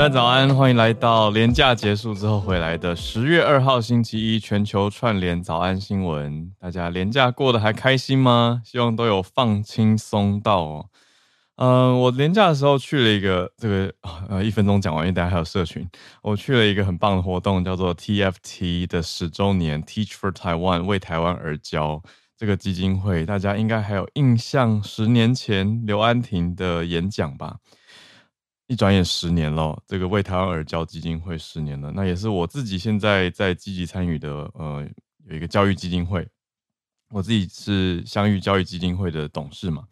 大家早安，欢迎来到连假结束之后回来的十月二号星期一全球串联早安新闻。大家连假过得还开心吗？希望都有放轻松到哦。嗯、我连假的时候去了一个这个呃一分钟讲完，因为大家还有社群，我去了一个很棒的活动，叫做 TFT 的十周年 Teach for Taiwan 为台湾而教这个基金会，大家应该还有印象，十年前刘安婷的演讲吧。一转眼十年了，这个为台湾而教基金会十年了，那也是我自己现在在积极参与的，呃，有一个教育基金会，我自己是香育教育基金会的董事嘛，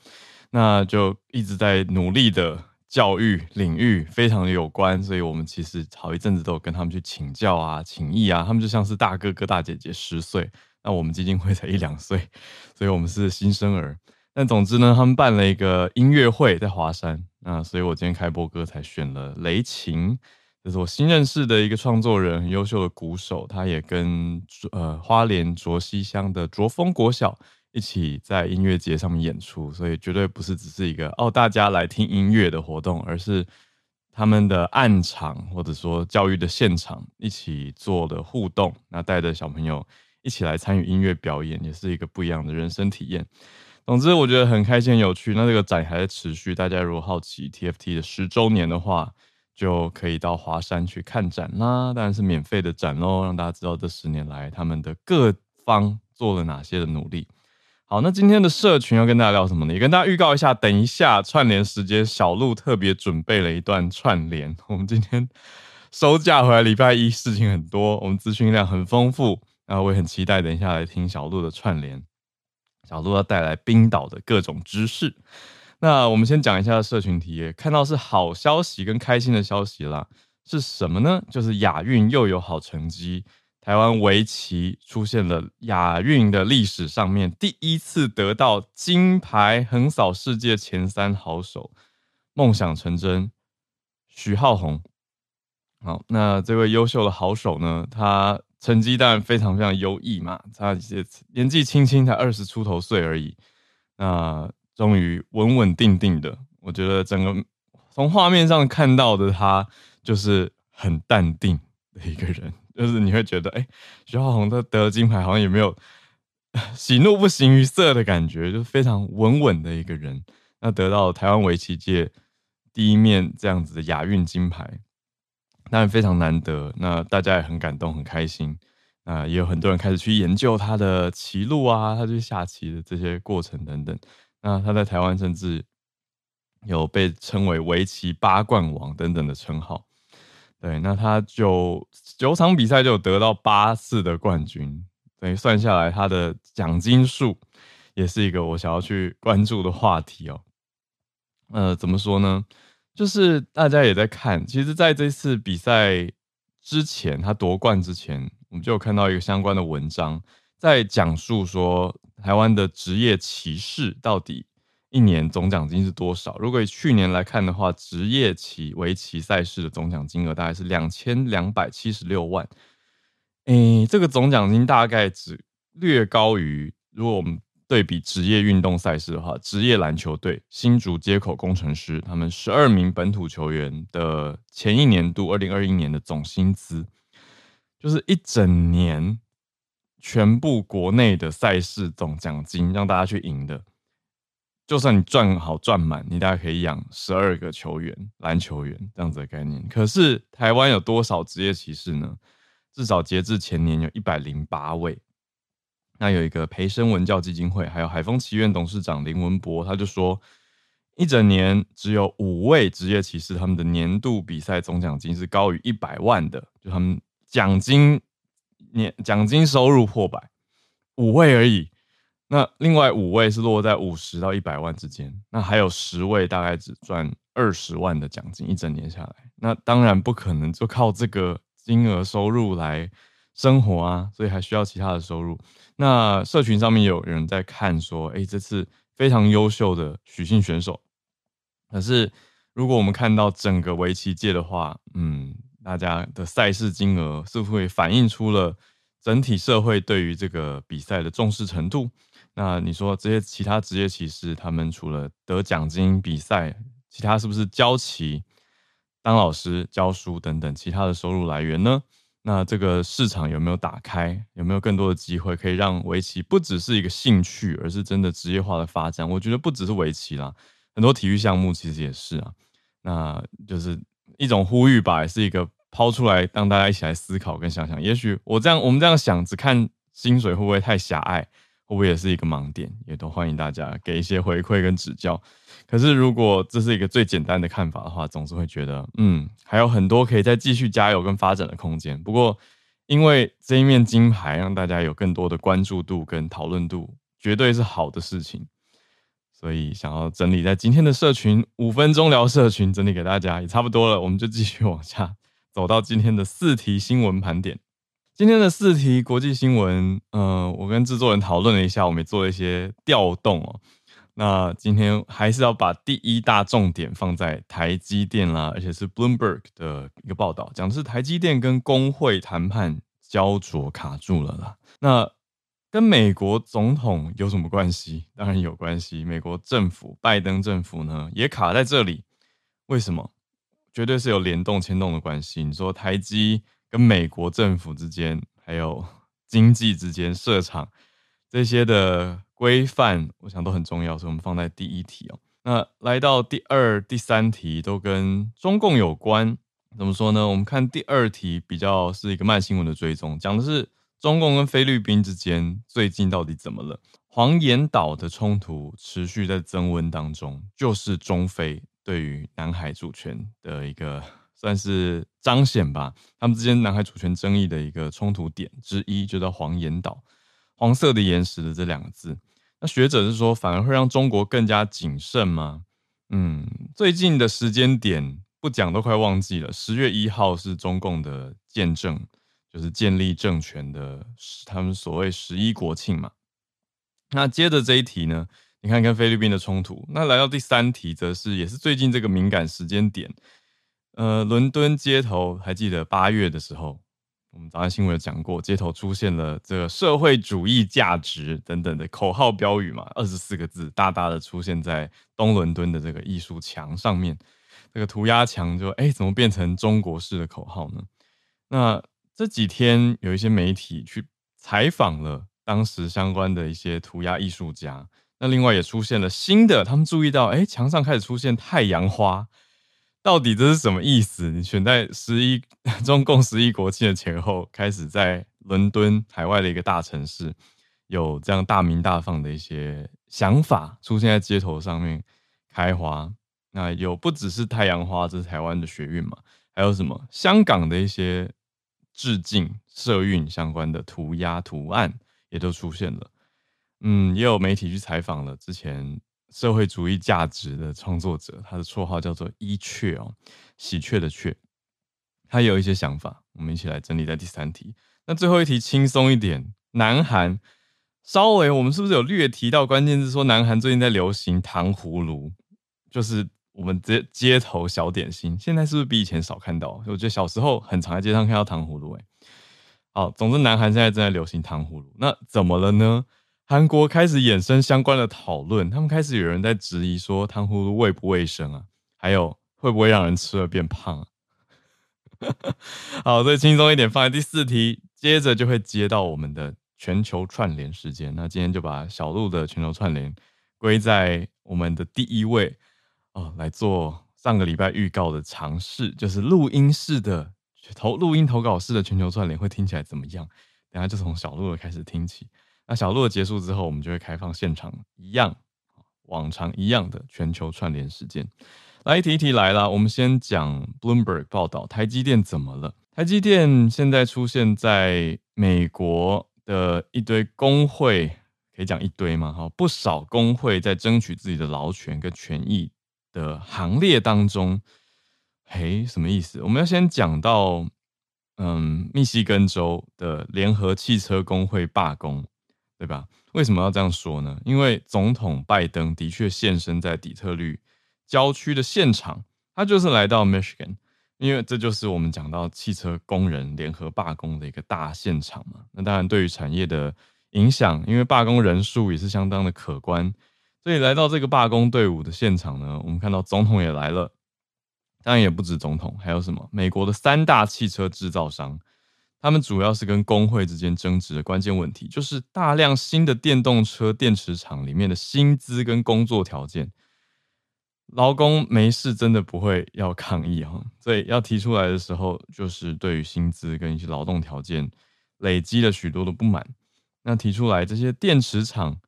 那就一直在努力的教育领域，非常的有关，所以我们其实好一阵子都有跟他们去请教啊、请益啊，他们就像是大哥哥大姐姐十岁，那我们基金会才一两岁，所以我们是新生儿。但总之呢，他们办了一个音乐会在华山，那所以我今天开播歌才选了雷琴，这是我新认识的一个创作人，很优秀的鼓手，他也跟呃花莲卓溪乡的卓峰国小一起在音乐节上面演出，所以绝对不是只是一个哦大家来听音乐的活动，而是他们的暗场或者说教育的现场一起做的互动，那带着小朋友一起来参与音乐表演，也是一个不一样的人生体验。总之，我觉得很开心、很有趣。那这个展还在持续，大家如果好奇 TFT 的十周年的话，就可以到华山去看展啦。当然是免费的展喽，让大家知道这十年来他们的各方做了哪些的努力。好，那今天的社群要跟大家聊什么呢？也跟大家预告一下，等一下串联时间，小鹿特别准备了一段串联。我们今天收假回来，礼拜一事情很多，我们资讯量很丰富，然后我也很期待等一下来听小鹿的串联。小鹿要带来冰岛的各种知识。那我们先讲一下社群体验，看到是好消息跟开心的消息啦，是什么呢？就是亚运又有好成绩，台湾围棋出现了亚运的历史上面第一次得到金牌，横扫世界前三好手，梦想成真。许浩宏，好，那这位优秀的好手呢，他。成绩当然非常非常优异嘛，他也年纪轻轻才二十出头岁而已，那终于稳稳定定的，我觉得整个从画面上看到的他就是很淡定的一个人，就是你会觉得，哎、欸，许浩宏他得了金牌好像也没有喜怒不形于色的感觉，就是非常稳稳的一个人。那得到台湾围棋界第一面这样子的亚运金牌。当然非常难得，那大家也很感动、很开心。啊，也有很多人开始去研究他的棋路啊，他去下棋的这些过程等等。那他在台湾甚至有被称为围棋八冠王等等的称号。对，那他就九场比赛就有得到八次的冠军，等于算下来他的奖金数也是一个我想要去关注的话题哦。呃，怎么说呢？就是大家也在看，其实在这次比赛之前，他夺冠之前，我们就有看到一个相关的文章，在讲述说台湾的职业棋士到底一年总奖金是多少。如果以去年来看的话，职业棋围棋赛事的总奖金额大概是两千两百七十六万。诶，这个总奖金大概只略高于，如果我们。对比职业运动赛事的话，职业篮球队新竹街口工程师，他们十二名本土球员的前一年度二零二一年的总薪资，就是一整年全部国内的赛事总奖金让大家去赢的，就算你赚好赚满，你大概可以养十二个球员，篮球员这样子的概念。可是台湾有多少职业棋士呢？至少截至前年有一百零八位。那有一个培生文教基金会，还有海丰棋院董事长林文博，他就说，一整年只有五位职业棋士，他们的年度比赛总奖金是高于一百万的，就他们奖金年奖金收入破百，五位而已。那另外五位是落在五十到一百万之间，那还有十位大概只赚二十万的奖金，一整年下来，那当然不可能就靠这个金额收入来生活啊，所以还需要其他的收入。那社群上面有人在看说，哎，这次非常优秀的许姓选手。可是如果我们看到整个围棋界的话，嗯，大家的赛事金额似乎也反映出了整体社会对于这个比赛的重视程度。那你说这些其他职业棋士，他们除了得奖金、比赛，其他是不是教棋、当老师、教书等等其他的收入来源呢？那这个市场有没有打开？有没有更多的机会可以让围棋不只是一个兴趣，而是真的职业化的发展？我觉得不只是围棋啦，很多体育项目其实也是啊。那就是一种呼吁吧，是一个抛出来让大家一起来思考跟想想。也许我这样，我们这样想，只看薪水会不会太狭隘？会不会也是一个盲点？也都欢迎大家给一些回馈跟指教。可是如果这是一个最简单的看法的话，总是会觉得，嗯，还有很多可以再继续加油跟发展的空间。不过，因为这一面金牌让大家有更多的关注度跟讨论度，绝对是好的事情。所以想要整理在今天的社群五分钟聊社群，整理给大家也差不多了，我们就继续往下走到今天的四题新闻盘点。今天的四题国际新闻，嗯、我跟制作人讨论了一下，我们也做了一些调动哦。那今天还是要把第一大重点放在台积电啦，而且是 Bloomberg 的一个报道，讲的是台积电跟工会谈判焦灼卡住了啦。那跟美国总统有什么关系？当然有关系。美国政府拜登政府呢也卡在这里，为什么？绝对是有联动牵动的关系。你说台积。跟美国政府之间，还有 经济之间设厂这些的规范，我想都很重要，所以我们放在第一题哦。那来到第二、第三题都跟中共有关，怎么说呢？我们看第二题比较是一个慢新闻的追踪，讲的是中共跟菲律宾之间最近到底怎么了？黄岩岛的冲突持续在增温当中，就是中菲对于南海主权的一个。算是彰显吧，他们之间南海主权争议的一个冲突点之一，就叫黄岩岛，黄色的岩石的这两个字。那学者是说，反而会让中国更加谨慎吗？嗯，最近的时间点不讲都快忘记了。十月一号是中共的建政，就是建立政权的，他们所谓十一国庆嘛。那接着这一题呢，你看跟菲律宾的冲突。那来到第三题，则是也是最近这个敏感时间点。呃，伦敦街头还记得八月的时候，我们早安新闻有讲过，街头出现了这个社会主义价值等等的口号标语嘛，二十四个字大大的出现在东伦敦的这个艺术墙上面，这个涂鸦墙就哎，怎么变成中国式的口号呢？那这几天有一些媒体去采访了当时相关的一些涂鸦艺术家，那另外也出现了新的，他们注意到哎，墙上开始出现太阳花。到底这是什么意思？你选在十一 中共十一国庆的前后，开始在伦敦海外的一个大城市，有这样大鸣大放的一些想法出现在街头上面开花。那有不只是太阳花，这是台湾的学运嘛？还有什么香港的一些致敬社运相关的涂鸦图案也都出现了。嗯，也有媒体去采访了之前。社会主义价值的创作者，他的绰号叫做“伊阙”哦，喜鹊的鹊。他有一些想法，我们一起来整理在第三题。那最后一题轻松一点，南韩稍微我们是不是有略提到关键字？说南韩最近在流行糖葫芦，就是我们街街头小点心。现在是不是比以前少看到？我觉得小时候很常在街上看到糖葫芦。哎，好，总之南韩现在正在流行糖葫芦。那怎么了呢？韩国开始衍生相关的讨论，他们开始有人在质疑说糖葫芦卫不卫生啊，还有会不会让人吃了变胖啊？好，所以轻松一点，放在第四题，接着就会接到我们的全球串联时间。那今天就把小鹿的全球串联归在我们的第一位哦，来做上个礼拜预告的尝试，就是录音室的投录音投稿式的全球串联会听起来怎么样？等下就从小鹿的开始听起。那小鹿的结束之后，我们就会开放现场一样，往常一样的全球串联时间。来，一题一题来了。我们先讲 Bloomberg 报道，台积电怎么了？台积电现在出现在美国的一堆工会，可以讲一堆吗？哈，不少工会在争取自己的劳权跟权益的行列当中。嘿，什么意思？我们要先讲到，嗯，密西根州的联合汽车工会罢工。对吧？为什么要这样说呢？因为总统拜登的确现身在底特律郊区的现场，他就是来到 Michigan，因为这就是我们讲到汽车工人联合罢工的一个大现场嘛。那当然，对于产业的影响，因为罢工人数也是相当的可观，所以来到这个罢工队伍的现场呢，我们看到总统也来了，当然也不止总统，还有什么？美国的三大汽车制造商。他们主要是跟工会之间争执的关键问题，就是大量新的电动车电池厂里面的薪资跟工作条件。劳工没事真的不会要抗议哈，所以要提出来的时候，就是对于薪资跟一些劳动条件累积了许多的不满。那提出来这些电池厂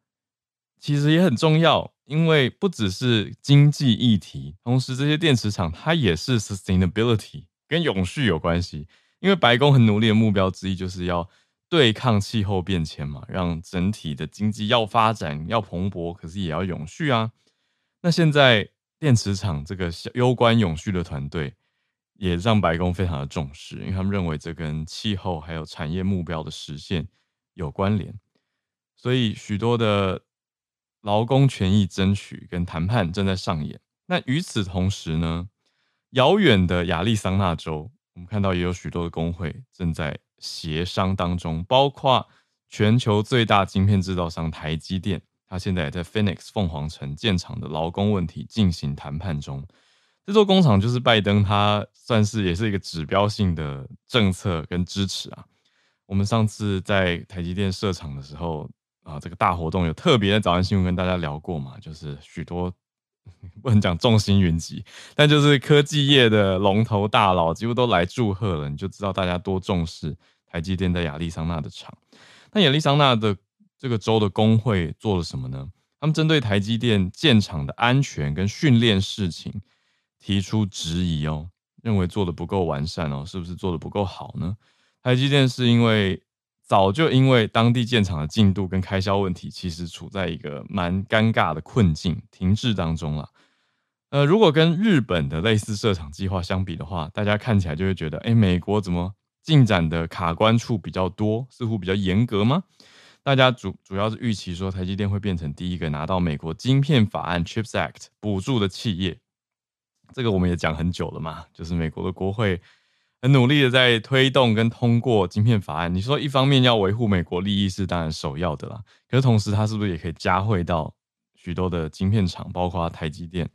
其实也很重要，因为不只是经济议题，同时这些电池厂它也是 sustainability 跟永续有关系。因为白宫很努力的目标之一，就是要对抗气候变迁嘛，让整体的经济要发展、要蓬勃，可是也要永续啊。那现在电池厂这个攸关永续的团队，也让白宫非常的重视，因为他们认为这跟气候还有产业目标的实现有关联，所以许多的劳工权益争取跟谈判正在上演。那与此同时呢，遥远的亚利桑那州。我们看到也有许多的工会正在协商当中，包括全球最大晶片制造商台积电，它现在也在 Phoenix 凤凰城建厂的劳工问题进行谈判中。这座工厂就是拜登，他算是也是一个指标性的政策跟支持啊。我们上次在台积电设厂的时候啊，这个大活动有特别的早安新闻跟大家聊过嘛，就是许多。不能讲众星云集，但就是科技业的龙头大佬几乎都来祝贺了，你就知道大家多重视台积电在亚利桑那的厂。那亚利桑那的这个州的工会做了什么呢？他们针对台积电建厂的安全跟训练事情提出质疑哦，认为做的不够完善哦，是不是做的不够好呢？台积电是因为。早就因为当地建厂的进度跟开销问题，其实处在一个蛮尴尬的困境，停滞当中了。呃，如果跟日本的类似设厂计划相比的话，大家看起来就会觉得，哎，美国怎么进展的卡关处比较多，似乎比较严格吗？大家主主要是预期说，台积电会变成第一个拿到美国晶片法案 （Chips Act） 补助的企业。这个我们也讲很久了嘛，就是美国的国会。很努力的在推动跟通过晶片法案。你说一方面要维护美国利益是当然首要的啦，可是同时它是不是也可以加惠到许多的晶片厂，包括台积电，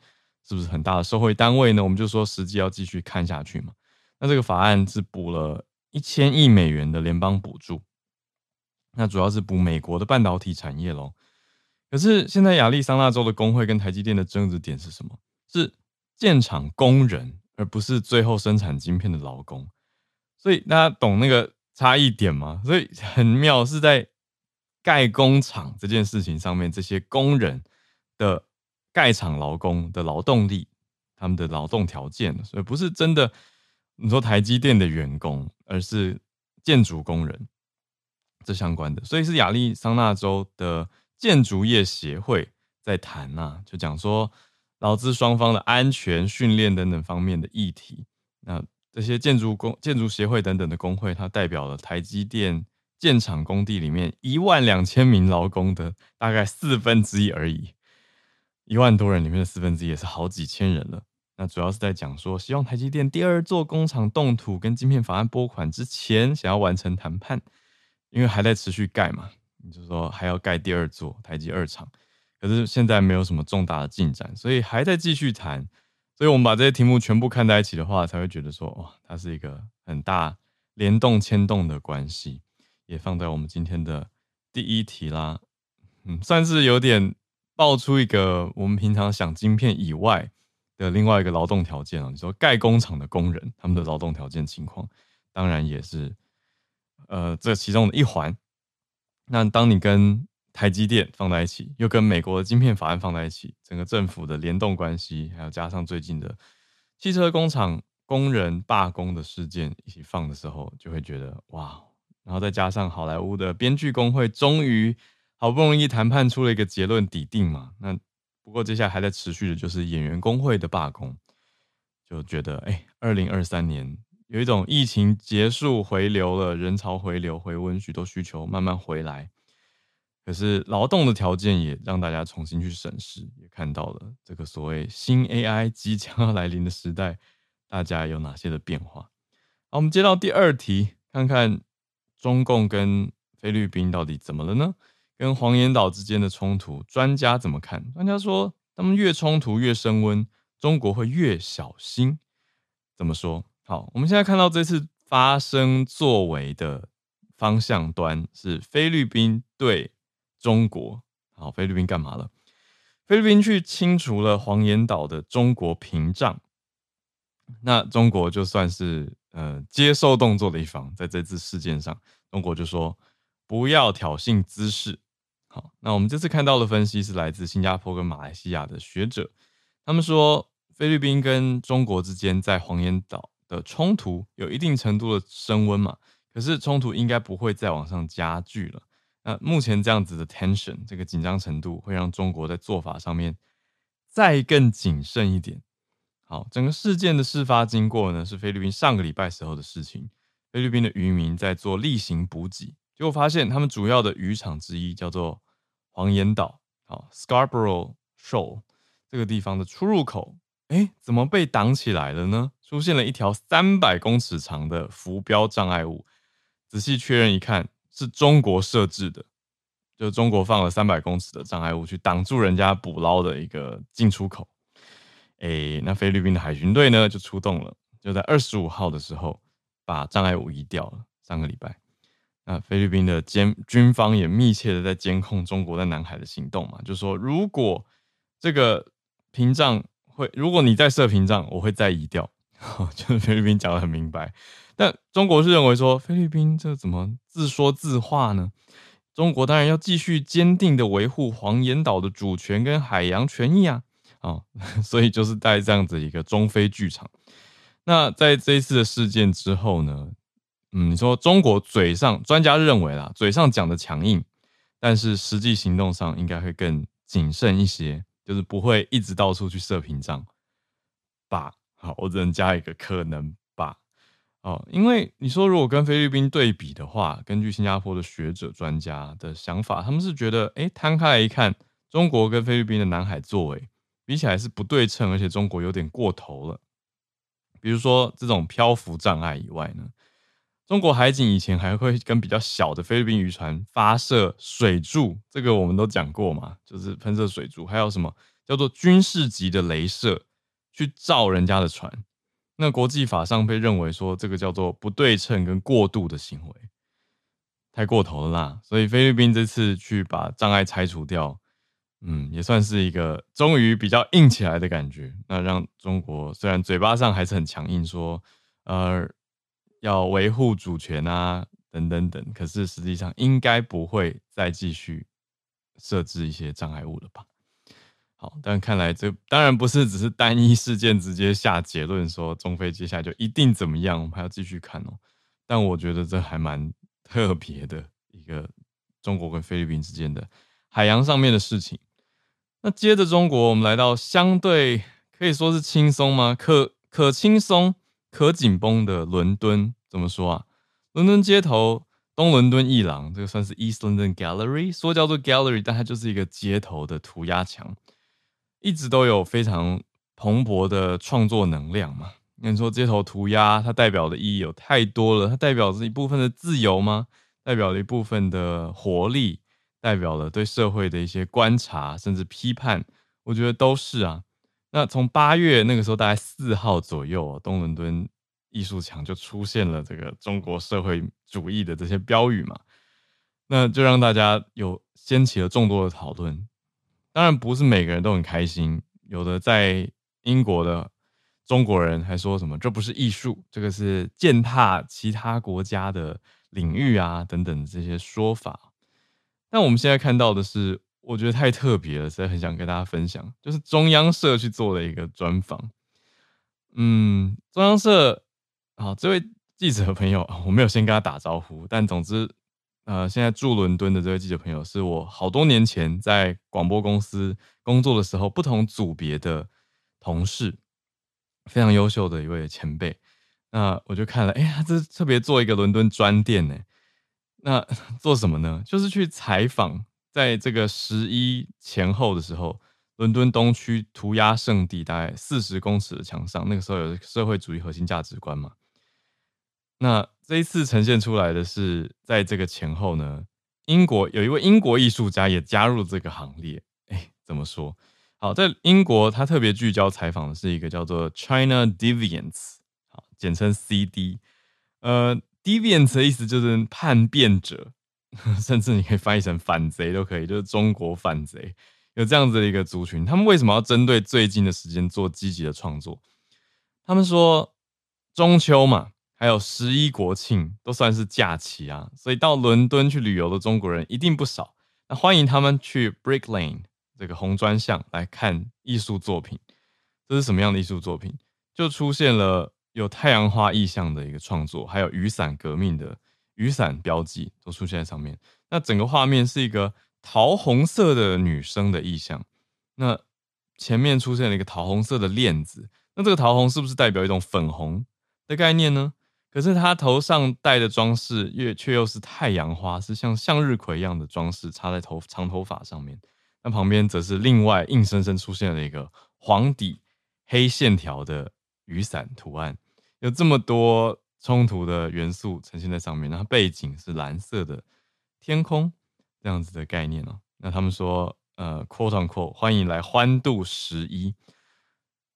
是不是很大的受惠单位呢？我们就说实际要继续看下去嘛。那这个法案是补了一千亿美元的联邦补助，那主要是补美国的半导体产业喽。可是现在亚利桑那州的工会跟台积电的争执点是什么？是建厂工人。而不是最后生产晶片的劳工，所以大家懂那个差异点吗？所以很妙，是在盖工厂这件事情上面，这些工人的盖厂劳工的劳动力，他们的劳动条件，所以不是真的你说台积电的员工，而是建筑工人这相关的，所以是亚利桑那州的建筑业协会在谈呐、啊，就讲说。劳资双方的安全训练等等方面的议题，那这些建筑工、建筑协会等等的工会，它代表了台积电建厂工地里面一万两千名劳工的大概四分之一而已，一万多人里面的四分之一也是好几千人了。那主要是在讲说，希望台积电第二座工厂动土跟晶片法案拨款之前，想要完成谈判，因为还在持续盖嘛，你就说还要盖第二座台积二厂。可是现在没有什么重大的进展，所以还在继续谈。所以我们把这些题目全部看在一起的话，才会觉得说，哇，它是一个很大联动牵动的关系，也放在我们今天的第一题啦。嗯，算是有点爆出一个我们平常想晶片以外的另外一个劳动条件啊。你说盖工厂的工人他们的劳动条件情况，当然也是呃这其中的一环。那当你跟台积电放在一起，又跟美国的晶片法案放在一起，整个政府的联动关系，还有加上最近的汽车工厂工人罢工的事件一起放的时候，就会觉得哇，然后再加上好莱坞的编剧工会终于。好不容易谈判出了一个结论抵定嘛，那不过接下来还在持续的就是演员工会的罢工，就觉得哎，二零二三年有一种疫情结束回流了，人潮回流回温，许多需求慢慢回来，可是劳动的条件也让大家重新去审视，也看到了这个所谓新 AI 即将要来临的时代，大家有哪些的变化？好，我们接到第二题，看看中共跟菲律宾到底怎么了呢？跟黄岩岛之间的冲突，专家怎么看？专家说，他们越冲突越升温，中国会越小心。怎么说？好，我们现在看到这次发生作为的方向端是菲律宾对中国。好，菲律宾干嘛了？菲律宾去清除了黄岩岛的中国屏障。那中国就算是呃接受动作的一方，在这次事件上，中国就说不要挑衅滋事。好，那我们这次看到的分析是来自新加坡跟马来西亚的学者，他们说菲律宾跟中国之间在黄岩岛的冲突有一定程度的升温嘛，可是冲突应该不会再往上加剧了。那目前这样子的 tension 这个紧张程度会让中国在做法上面再更谨慎一点。好，整个事件的事发经过呢是菲律宾上个礼拜时候的事情，菲律宾的渔民在做例行补给，结果发现他们主要的渔场之一叫做。黄岩岛，好，Scarborough Shoal 这个地方的出入口，哎，怎么被挡起来了呢？出现了一条三百公尺长的浮标障碍物。仔细确认一看，是中国设置的，就是中国放了三百公尺的障碍物去挡住人家捕捞的一个进出口。哎，那菲律宾的海巡队呢就出动了，就在二十五号的时候把障碍物移掉了。上个礼拜。那菲律宾的监军方也密切的在监控中国在南海的行动嘛，就说如果这个屏障会，如果你再设屏障，我会再移掉，就是菲律宾讲得很明白。但中国是认为说，菲律宾这怎么自说自话呢？中国当然要继续坚定的维护黄岩岛的主权跟海洋权益啊，啊，所以就是带这样子一个中非剧场。那在这一次的事件之后呢？嗯，你说中国嘴上，专家认为啦，嘴上讲的强硬，但是实际行动上应该会更谨慎一些，就是不会一直到处去设屏障吧。好，我只能加一个可能。哦，因为你说如果跟菲律宾对比的话，根据新加坡的学者专家的想法，他们是觉得，哎，摊开来一看，中国跟菲律宾的南海作为比起来是不对称，而且中国有点过头了。比如说这种漂浮障碍以外呢？中国海警以前还会跟比较小的菲律宾渔船发射水柱，这个我们都讲过嘛，就是喷射水柱，还有什么叫做军事级的雷射去照人家的船。那国际法上被认为说这个叫做不对称跟过度的行为，太过头了啦。所以菲律宾这次去把障碍拆除掉，嗯，也算是一个终于比较硬起来的感觉。那让中国虽然嘴巴上还是很强硬说，呃。要维护主权啊，等等等，可是实际上应该不会再继续设置一些障碍物了吧？好，但看来这当然不是只是单一事件直接下结论说中菲接下来就一定怎么样，我们还要继续看哦。但我觉得这还蛮特别的一个中国跟菲律宾之间的海洋上面的事情。那接着中国，我们来到相对可以说是轻松吗？可可轻松。可紧绷的伦敦怎么说啊？伦敦街头东伦敦艺廊，这个算是 East London Gallery，说叫做 Gallery，但它就是一个街头的涂鸦墙，一直都有非常蓬勃的创作能量嘛。你说街头涂鸦，它代表的意义有太多了，它代表着一部分的自由吗？代表了一部分的活力，代表了对社会的一些观察甚至批判，我觉得都是啊。那从八月那个时候，大概四号左右，东伦敦艺术墙就出现了这个中国社会主义的这些标语嘛，那就让大家有掀起了众多的讨论。当然不是每个人都很开心，有的在英国的中国人还说什么这不是艺术，这个是践踏其他国家的领域啊等等这些说法。但我们现在看到的是。我觉得太特别了，所以很想跟大家分享，就是中央社去做的一个专访。嗯，中央社，好，这位记者朋友，我没有先跟他打招呼，但总之，呃，现在住伦敦的这位记者朋友，是我好多年前在广播公司工作的时候，不同组别的同事，非常优秀的一位前辈。那我就看了，哎呀，这特别做一个伦敦专电呢。那做什么呢？就是去采访。在这个十一前后的时候，伦敦东区涂鸦圣地大概四十公尺的墙上，那个时候有社会主义核心价值观嘛。那这一次呈现出来的是，在这个前后呢，英国有一位英国艺术家也加入这个行列。哎，怎么说？好，在英国，他特别聚焦采访的是一个叫做 China Deviants，好，简称 CD。呃，Deviants 的意思就是叛变者。甚至你可以翻译成反贼都可以，就是中国反贼有这样子的一个族群。他们为什么要针对最近的时间做积极的创作？他们说中秋嘛，还有十一国庆都算是假期啊，所以到伦敦去旅游的中国人一定不少。那欢迎他们去 Brick Lane 这个红砖巷来看艺术作品。这是什么样的艺术作品？就出现了有太阳花意象的一个创作，还有雨伞革命的。雨伞标记都出现在上面，那整个画面是一个桃红色的女生的意象，那前面出现了一个桃红色的链子，那这个桃红是不是代表一种粉红的概念呢？可是她头上戴的装饰又却又是太阳花，是像向日葵一样的装饰插在头长头发上面，那旁边则是另外硬生生出现了一个黄底黑线条的雨伞图案，有这么多。冲突的元素呈现在上面，然后背景是蓝色的天空，这样子的概念哦。那他们说，呃，quote on quote，欢迎来欢度十一。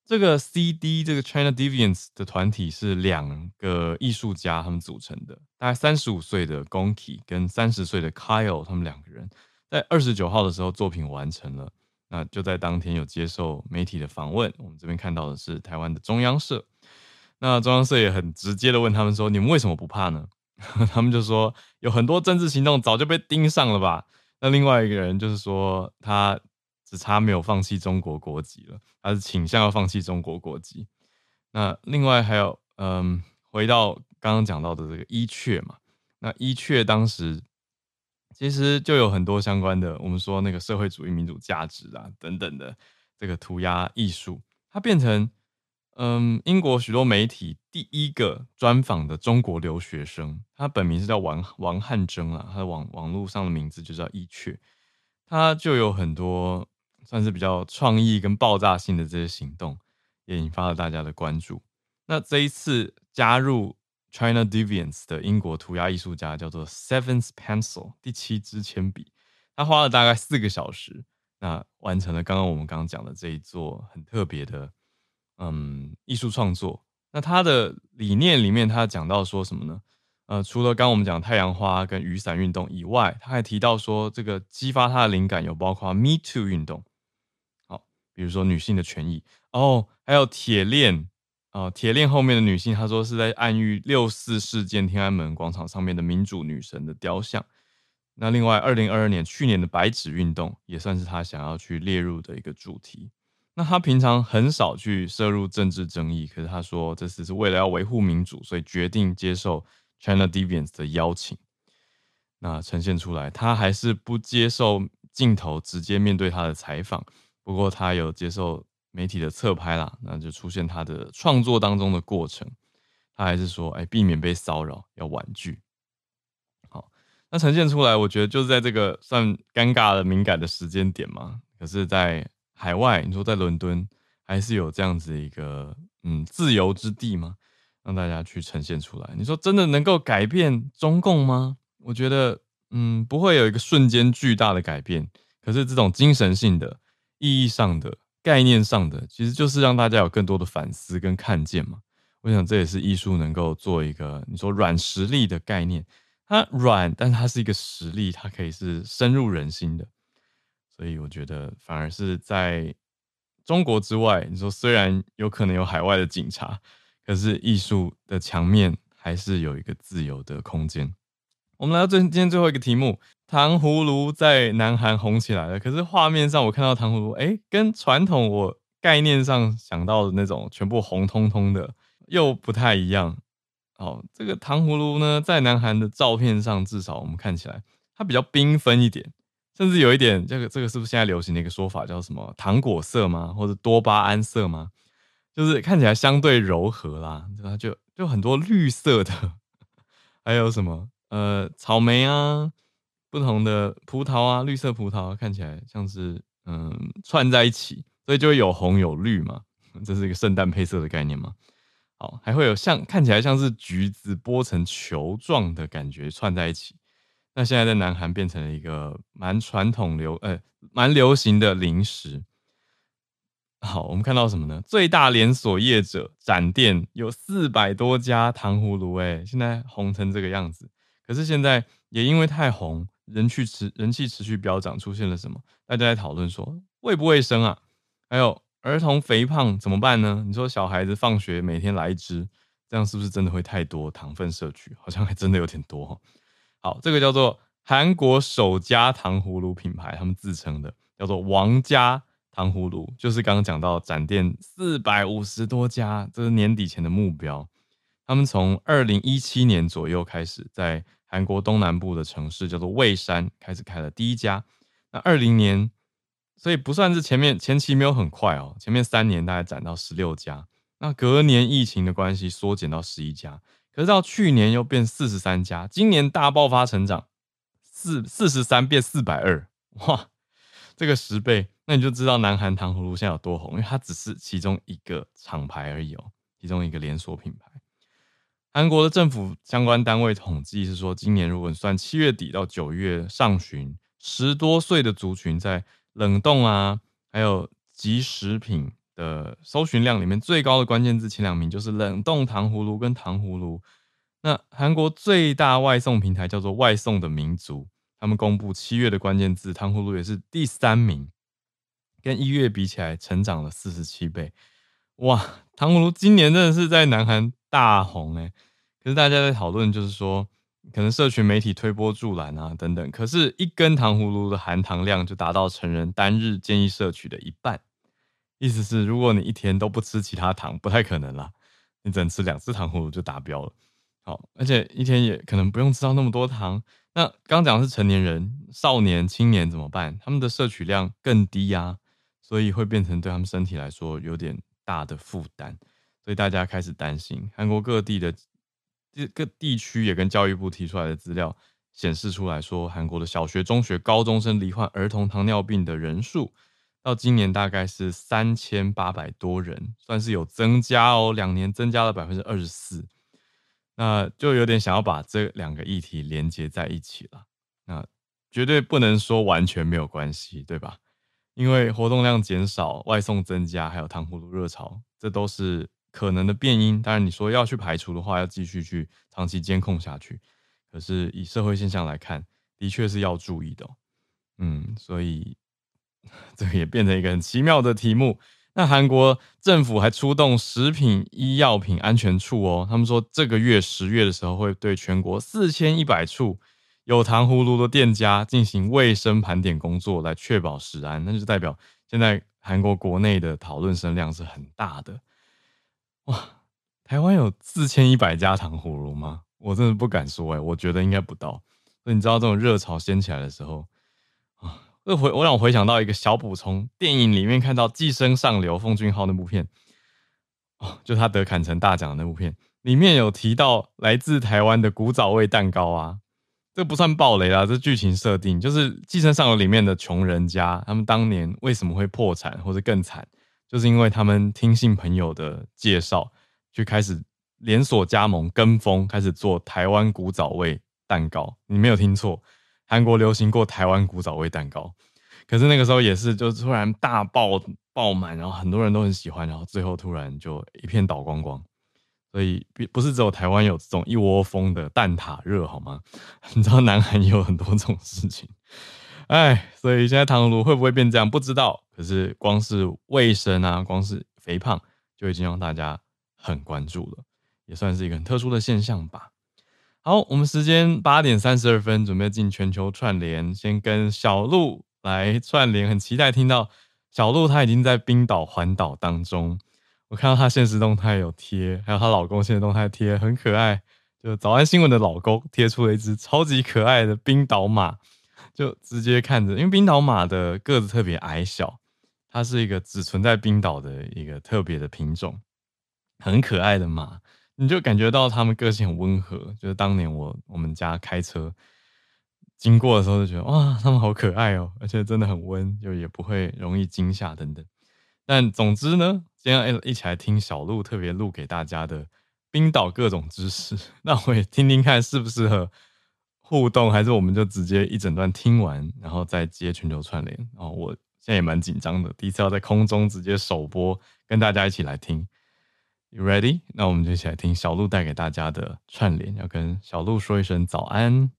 这个 CD 这个 China Deviants 的团体是两个艺术家他们组成的，大概三十五岁的 Gonki 跟三十岁的 Kyle，他们两个人在二十九号的时候作品完成了，那就在当天有接受媒体的访问。我们这边看到的是台湾的中央社。那中央社也很直接的问他们说：“你们为什么不怕呢？” 他们就说：“有很多政治行动早就被盯上了吧。”那另外一个人就是说，他只差没有放弃中国国籍了，他是倾向要放弃中国国籍。那另外还有，嗯，回到刚刚讲到的这个伊阙嘛，那伊阙当时其实就有很多相关的，我们说那个社会主义民主价值啊等等的这个涂鸦艺术，它变成。嗯，英国许多媒体第一个专访的中国留学生，他本名是叫王王汉征啊，他的网网络上的名字就叫伊阙，他就有很多算是比较创意跟爆炸性的这些行动，也引发了大家的关注。那这一次加入 China Deviants 的英国涂鸦艺术家叫做 Seventh Pencil 第七支铅笔，他花了大概四个小时，那完成了刚刚我们刚刚讲的这一座很特别的。嗯，艺术创作，那他的理念里面，他讲到说什么呢？呃，除了刚我们讲太阳花跟雨伞运动以外，他还提到说，这个激发他的灵感有包括 Me Too 运动，比如说女性的权益哦，还有铁链啊，铁链后面的女性，她说是在暗喻六四事件天安门广场上面的民主女神的雕像。那另外，二零二二年去年的白纸运动，也算是她想要去列入的一个主题。那她平常很少去涉入政治争议，可是她说这次是为了要维护民主，所以决定接受 China Deviants 的邀请。那呈现出来，她还是不接受镜头直接面对她的采访，不过他有接受媒体的侧拍啦，那就出现他的创作当中的过程。他还是说，哎，避免被骚扰，要婉拒。好，那呈现出来，我觉得就是在这个算尴尬的敏感的时间点嘛，可是，在海外，你说在伦敦还是有这样子一个嗯自由之地吗？让大家去呈现出来。你说真的能够改变中共吗？我觉得嗯不会有一个瞬间巨大的改变。可是这种精神性的、意义上的概念上的，其实就是让大家有更多的反思跟看见嘛。我想这也是艺术能够做一个你说软实力的概念，它软，但它是一个实力，它可以是深入人心的。所以我觉得反而是在中国之外，你说虽然有可能有海外的警察，可是艺术的墙面还是有一个自由的空间。我们来到最今天最后一个题目，糖葫芦在南韩红起来了，可是画面上我看到糖葫芦，哎，跟传统我概念上想到的那种全部红彤彤的。又不太一样，哦，这个糖葫芦呢，在南韩的照片上，至少我们看起来它比较缤纷一点，甚至有一点这个这个是不是现在流行的一个说法，叫什么糖果色吗？或者多巴胺色吗？就是看起来相对柔和啦，就就很多绿色的，还有什么呃草莓啊，不同的葡萄啊，绿色葡萄看起来像是嗯串在一起，所以就会有红有绿嘛，这是一个圣诞配色的概念嘛。好，还会有像看起来像是橘子剥成球状的感觉串在一起。那现在在南韩变成了一个蛮传统流，呃，蛮流行的零食。好，我们看到什么呢？最大连锁业者展店有四百多家糖葫芦，哎，现在红成这个样子。可是现在也因为太红，人气持人气持续飙涨，出现了什么？大家在讨论说卫不卫生啊？还有。儿童肥胖怎么办呢？你说小孩子放学每天来一支，这样是不是真的会太多糖分摄取？好像还真的有点多哈。好，这个叫做韩国首家糖葫芦品牌，他们自称的叫做王家糖葫芦，就是刚刚讲到展店四百五十多家，这是年底前的目标。他们从二零一七年左右开始，在韩国东南部的城市叫做蔚山开始开了第一家。那二零年。所以不算是前面前期没有很快哦，前面三年大概涨到十六家，那隔年疫情的关系缩减到十一家，可是到去年又变四十三家，今年大爆发成长，四四十三变四百二，哇，这个十倍，那你就知道南韩糖葫芦现在有多红，因为它只是其中一个厂牌而已哦，其中一个连锁品牌。韩国的政府相关单位统计是说，今年如果算七月底到九月上旬，十多岁的族群在冷冻啊，还有即食品的搜寻量里面最高的关键字前两名就是冷冻糖葫芦跟糖葫芦。那韩国最大外送平台叫做外送的民族，他们公布七月的关键字糖葫芦也是第三名，跟一月比起来成长了四十七倍。哇，糖葫芦今年真的是在南韩大红哎、可是大家在讨论就是说。可能社群媒体推波助澜啊，等等。可是，一根糖葫芦的含糖量就达到成人单日建议摄取的一半。意思是，如果你一天都不吃其他糖，不太可能啦。你只能吃两次糖葫芦就达标了。好，而且一天也可能不用吃到那么多糖。那刚讲的是成年人、少年、青年怎么办？他们的摄取量更低呀、啊，所以会变成对他们身体来说有点大的负担。所以大家开始担心，韩国各地的。这个地区也跟教育部提出来的资料显示出来说，韩国的小学、中学、高中生罹患儿童糖尿病的人数，到今年大概是三千八百多人，算是有增加哦，两年增加了百分之二十四。那就有点想要把这两个议题连接在一起了。那绝对不能说完全没有关系，对吧？因为活动量减少、外送增加，还有糖葫芦热潮，这都是。可能的变因，当然你说要去排除的话，要继续去长期监控下去。可是以社会现象来看，的确是要注意的。嗯，所以 这也变成一个很奇妙的题目。那韩国政府还出动食品医药品安全处哦，他们说这个月十月的时候会对全国四千一百处有糖葫芦的店家进行卫生盘点工作，来确保食安。那就代表现在韩国国内的讨论声量是很大的。哇，台湾有四千一百家糖葫芦吗？我真的不敢说哎、我觉得应该不到。所以你知道这种热潮掀起来的时候啊，我回我让我回想到一个小补充，电影里面看到《寄生上流》奉俊昊那部片，哦，就他得坎城大奖的那部片，里面有提到来自台湾的古早味蛋糕啊，这不算暴雷啦，这剧情设定就是《寄生上流》里面的穷人家，他们当年为什么会破产或者更惨？就是因为他们听信朋友的介绍，就开始连锁加盟跟风，开始做台湾古早味蛋糕。你没有听错，韩国流行过台湾古早味蛋糕。可是那个时候也是，就突然大爆爆满，然后很多人都很喜欢，然后最后突然就一片倒光光。所以不是只有台湾有这种一窝蜂的蛋挞热好吗？你知道南韩也有很多这种事情。哎，所以现在糖葫芦会不会变这样？不知道。可是光是卫生啊，光是肥胖，就已经让大家很关注了，也算是一个很特殊的现象吧。好，我们时间八点三十二分，准备进全球串联，先跟小鹿来串联，很期待听到小鹿她已经在冰岛环岛当中。我看到她现实动态有贴，还有她老公现实动态贴，很可爱。就早安新闻的老公贴出了一只超级可爱的冰岛马。就直接看着，因为冰岛马的个子特别矮小，它是一个只存在冰岛的一个特别的品种，很可爱的马，你就感觉到它们个性很温和。就是当年我我们家开车经过的时候，就觉得哇，它们好可爱哦，而且真的很温，就也不会容易惊吓等等。但总之呢，今天一起来听小鹿特别录给大家的冰岛各种知识，那我也听听看适不适合。互动还是我们就直接一整段听完，然后再接全球串联。然后我现在也蛮紧张的，第一次要在空中直接首播，跟大家一起来听。You ready？那我们就一起来听小鹿带给大家的串联，要跟小鹿说一声早安。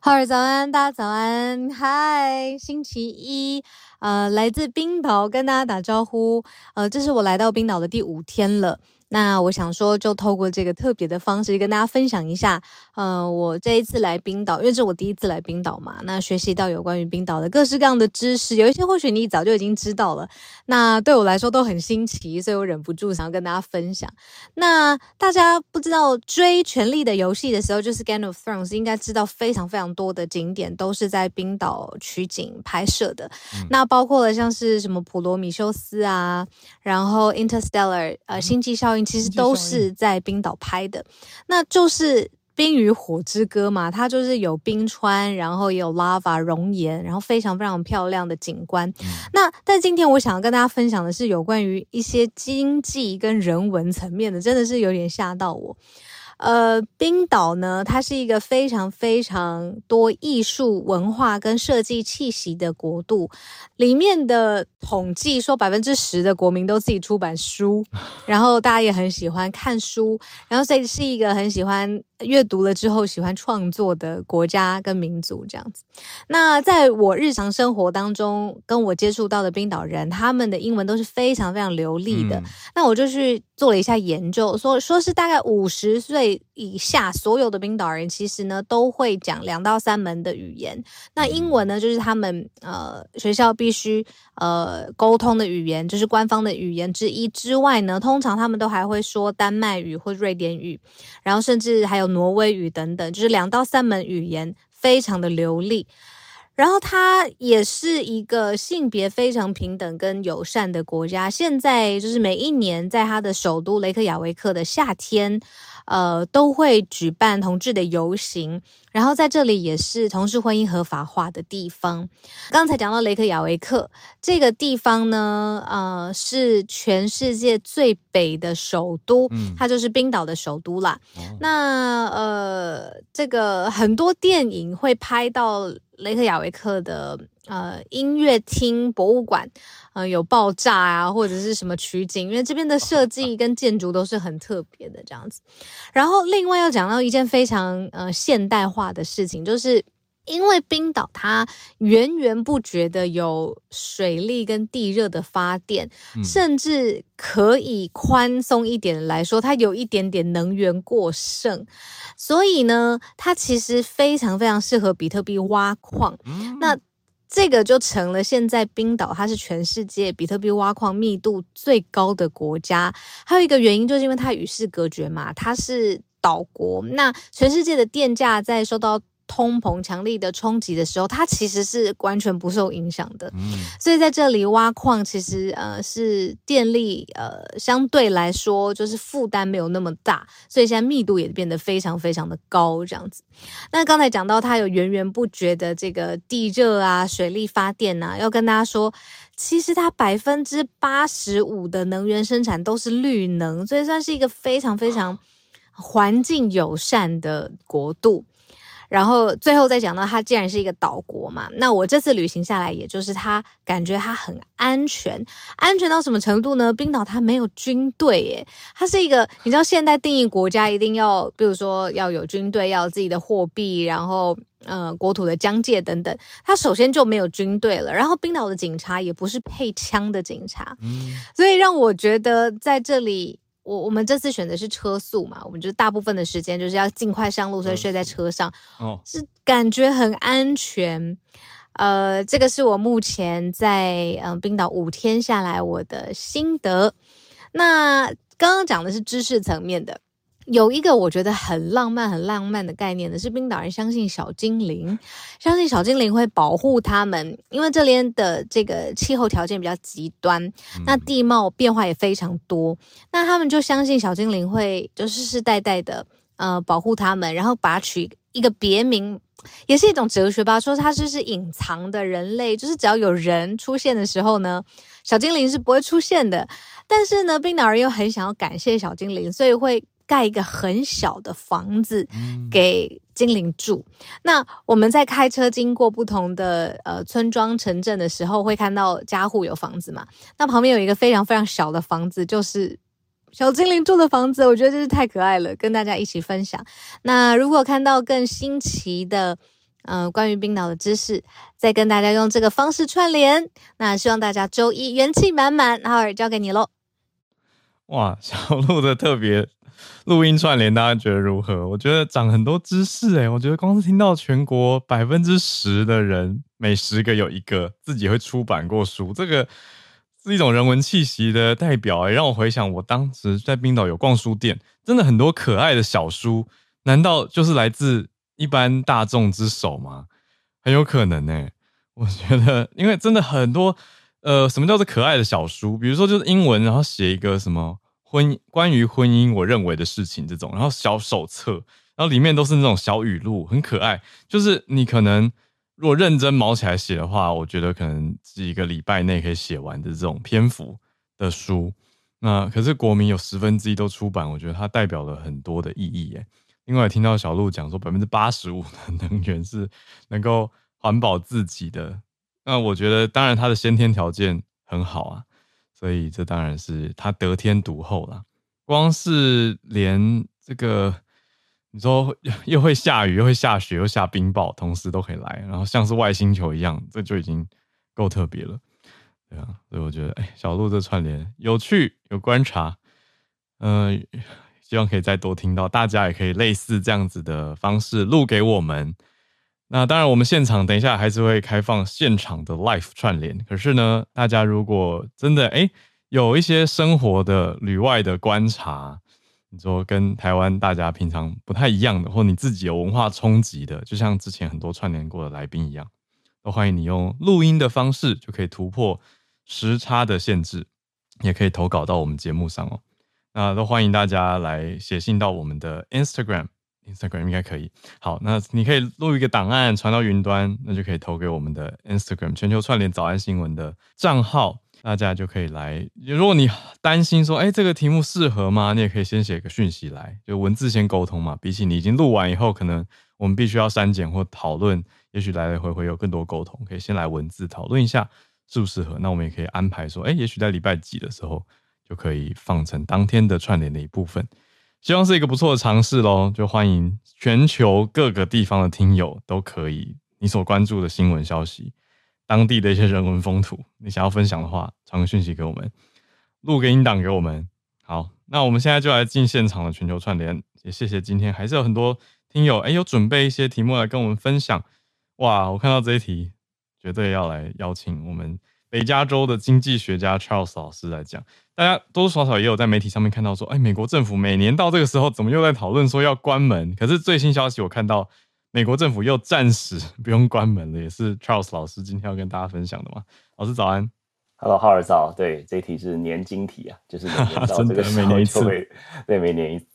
哈喽，早安，大家早安，嗨，星期一，呃，来自冰岛跟大家打招呼。呃，这是我来到冰岛的第五天了。那我想说，就透过这个特别的方式跟大家分享一下，呃，我这一次来冰岛，因为这是我第一次来冰岛嘛，那学习到有关于冰岛的各式各样的知识，有一些或许你早就已经知道了，那对我来说都很新奇，所以我忍不住想要跟大家分享。那大家不知道追《权力的游戏》的时候，就是 Game of Thrones，应该知道非常非常多的景点都是在冰岛取景拍摄的，嗯、那包括了像是什么普罗米修斯啊，然后 Interstellar，呃，星际效应。其实都是在冰岛拍的，那就是《冰与火之歌》嘛，它就是有冰川，然后也有 lava 熔岩，然后非常非常漂亮的景观。嗯、那但今天我想要跟大家分享的是有关于一些经济跟人文层面的，真的是有点吓到我。呃，冰岛呢，它是一个非常非常多艺术文化跟设计气息的国度。里面的统计说，百分之十的国民都自己出版书，然后大家也很喜欢看书，然后所以是一个很喜欢。阅读了之后喜欢创作的国家跟民族这样子。那在我日常生活当中，跟我接触到的冰岛人，他们的英文都是非常非常流利的。嗯、那我就去做了一下研究，说说是大概五十岁以下所有的冰岛人，其实呢都会讲两到三门的语言。那英文呢，就是他们呃学校必须呃沟通的语言，就是官方的语言之一之外呢，通常他们都还会说丹麦语或瑞典语，然后甚至还有。挪威语等等，就是两到三门语言，非常的流利。然后它也是一个性别非常平等跟友善的国家。现在就是每一年在它的首都雷克雅维克的夏天。呃，都会举办同志的游行，然后在这里也是同志婚姻合法化的地方。刚才讲到雷克雅维克这个地方呢，呃，是全世界最北的首都，嗯，它就是冰岛的首都啦。哦、那呃，这个很多电影会拍到雷克雅维克的。呃，音乐厅、博物馆，呃，有爆炸啊，或者是什么取景，因为这边的设计 跟建筑都是很特别的这样子。然后，另外要讲到一件非常呃现代化的事情，就是因为冰岛它源源不绝的有水力跟地热的发电，嗯、甚至可以宽松一点来说，它有一点点能源过剩，所以呢，它其实非常非常适合比特币挖矿。嗯、那这个就成了现在冰岛，它是全世界比特币挖矿密度最高的国家。还有一个原因，就是因为它与世隔绝嘛，它是岛国。那全世界的电价在受到通膨强力的冲击的时候，它其实是完全不受影响的。嗯，所以在这里挖矿，其实呃是电力呃相对来说就是负担没有那么大，所以现在密度也变得非常非常的高这样子。那刚才讲到它有源源不绝的这个地热啊、水力发电啊，要跟大家说，其实它百分之八十五的能源生产都是绿能，所以算是一个非常非常环境友善的国度。然后最后再讲到它既然是一个岛国嘛，那我这次旅行下来，也就是它感觉它很安全，安全到什么程度呢？冰岛它没有军队耶，它是一个你知道现代定义国家一定要，比如说要有军队，要有自己的货币，然后呃国土的疆界等等，它首先就没有军队了，然后冰岛的警察也不是配枪的警察，嗯，所以让我觉得在这里。我我们这次选的是车速嘛，我们就大部分的时间就是要尽快上路，所以睡在车上，哦，是感觉很安全。呃，这个是我目前在嗯冰岛五天下来我的心得。那刚刚讲的是知识层面的。有一个我觉得很浪漫、很浪漫的概念呢是，冰岛人相信小精灵，相信小精灵会保护他们，因为这边的这个气候条件比较极端，那地貌变化也非常多，那他们就相信小精灵会就世世代代的呃保护他们，然后把它取一个别名，也是一种哲学吧，说它就是隐藏的人类，就是只要有人出现的时候呢，小精灵是不会出现的。但是呢，冰岛人又很想要感谢小精灵，所以会。盖一个很小的房子给精灵住。嗯。那我们在开车经过不同的呃村庄、城镇的时候，会看到家户有房子嘛？那旁边有一个非常非常小的房子，就是小精灵住的房子。我觉得真是太可爱了，跟大家一起分享。那如果看到更新奇的呃关于冰岛的知识，再跟大家用这个方式串联。那希望大家周一元气满满。浩尔交给你喽。哇，小鹿的特别。录音串联，大家觉得如何？我觉得长很多知识诶、我觉得光是听到全国百分之十的人，每十个有一个自己会出版过书，这个是一种人文气息的代表诶、让我回想我当时在冰岛有逛书店，真的很多可爱的小书，难道就是来自一般大众之手吗？很有可能诶、我觉得，因为真的很多，呃，什么叫做可爱的小书？比如说就是英文，然后写一个什么。婚关于婚姻，我认为的事情这种，然后小手册，然后里面都是那种小语录，很可爱。就是你可能如果认真毛起来写的话，我觉得可能是一个礼拜内可以写完的这种篇幅的书。那可是国民有十分之一都出版，我觉得它代表了很多的意义耶。另外听到小鹿讲说，百分之八十五的能源是能够环保自己的，那我觉得当然它的先天条件很好啊。所以这当然是他得天独厚了。光是连这个，你说又会下雨，又会下雪，又下冰雹，同时都可以来，然后像是外星球一样，这就已经够特别了，对啊。所以我觉得，哎，小鹿这串联有趣，有观察，嗯、希望可以再多听到，大家也可以类似这样子的方式录给我们。那当然，我们现场等一下还是会开放现场的 live 串联。可是呢，大家如果真的哎有一些生活的旅外的观察，你说跟台湾大家平常不太一样的，或你自己有文化冲击的，就像之前很多串联过的来宾一样，都欢迎你用录音的方式就可以突破时差的限制，也可以投稿到我们节目上哦。那都欢迎大家来写信到我们的 Instagram。Instagram 应该可以。好，那你可以录一个档案传到云端，那就可以投给我们的 Instagram 全球串联早安新闻的账号，大家就可以来。如果你担心说，哎、这个题目适合吗？你也可以先写个讯息来，就文字先沟通嘛。比起你已经录完以后，可能我们必须要删减或讨论，也许来来回回有更多沟通，可以先来文字讨论一下适不适合。那我们也可以安排说，哎、也许在礼拜几的时候就可以放成当天的串联的一部分。希望是一个不错的尝试喽，就欢迎全球各个地方的听友都可以，你所关注的新闻消息，当地的一些人文风土，你想要分享的话，传个讯息给我们，录个音档给我们。好，那我们现在就来进现场的全球串联，也谢谢今天还是有很多听友哎、有准备一些题目来跟我们分享。哇，我看到这一题，绝对要来邀请我们。北加州的经济学家 Charles 老师来讲，大家多多少少也有在媒体上面看到说，哎，美国政府每年到这个时候，怎么又在讨论说要关门？可是最新消息我看到，美国政府又暂时 不用关门了，也是 Charles 老师今天要跟大家分享的嘛。老师早安，Hello，浩尔早。对，这一题是年金题啊，就是每年到这个 时候就会，对，每年一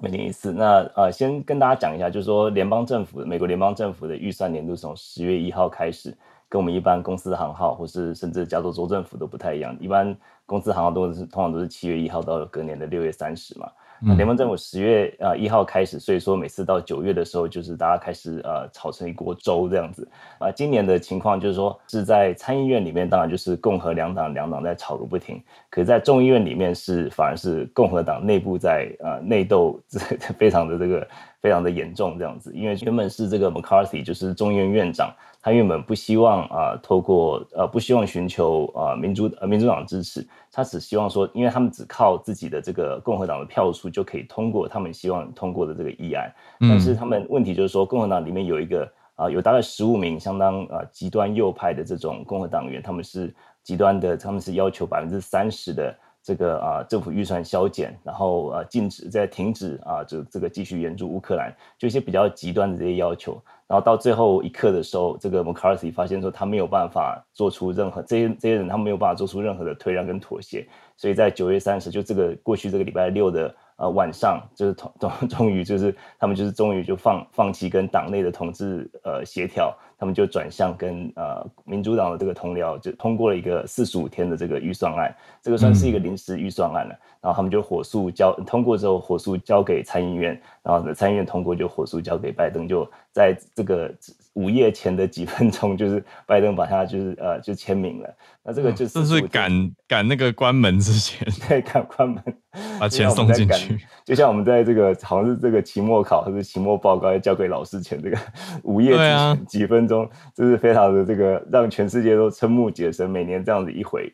每年一次。那呃，先跟大家讲一下，就是说联邦政府，美国联邦政府的预算年度从十月一号开始。跟我们一般公司行号，或是甚至加州州政府都不太一样。一般公司行号都是通常都是七月一号到隔年的六月三十嘛。那联邦政府十月啊一号开始，所以说每次到九月的时候，就是大家开始呃炒成一锅粥这样子啊。今年的情况就是说是在参议院里面，当然就是共和两党两党在吵个不停，可是在众议院里面是反而是共和党内部在呃内斗，非常的这个非常的严重这样子，因为原本是这个 McCarthy 就是众议院院长。他原本不希望啊、呃，透过呃，不希望寻求啊、呃、民主呃民主党支持，他只希望说，因为他们只靠自己的这个共和党的票数就可以通过他们希望通过的这个议案。但是他们问题就是说，共和党里面有一个啊、呃，有大概十五名相当啊极端右派的这种共和党员，他们是极端的，他们是要求百分之三十的这个啊政府预算削减，然后啊禁止再停止啊这这个继续援助乌克兰，就一些比较极端的这些要求。然后到最后一刻的时候，这个 McCarthy 发现说他没有办法做出任何这些这些人他没有办法做出任何的退让跟妥协，所以在九月三十就这个过去这个礼拜六的呃晚上，就是同终 终于就是他们就是终于就放放弃跟党内的同志呃协调，他们就转向跟呃民主党的这个同僚就通过了一个四十五天的这个预算案，这个算是一个临时预算案了。然后他们就火速交通过之后，火速交给参议院，然后参议院通过就火速交给拜登，就在这个午夜前的几分钟，就是拜登把他就是呃就签名了。那这个就是这是赶赶那个关门之前，对，赶关门 把钱送进去，就像我们在这个好像是这个期末考或者期末报告要交给老师前，这个午夜之前几分钟，这是非常的这个让全世界都瞠目结舌。每年这样子一回，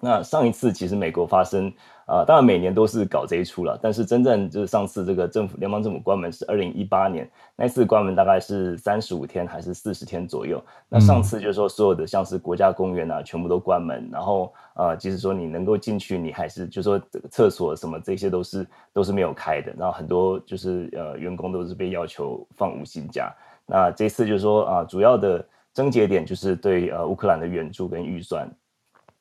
那上一次其实美国发生。啊、呃，当然每年都是搞这一出了，但是真正就是上次这个政府联邦政府关门是二零一八年，那次关门大概是三十五天还是四十天左右。那上次就是说所有的像是国家公园啊，全部都关门，然后呃，即使说你能够进去，你还是就是说这个厕所什么这些都是都是没有开的，然后很多就是呃员工都是被要求放无薪假。那这次就是说啊、呃，主要的症结点就是对呃乌克兰的援助跟预算。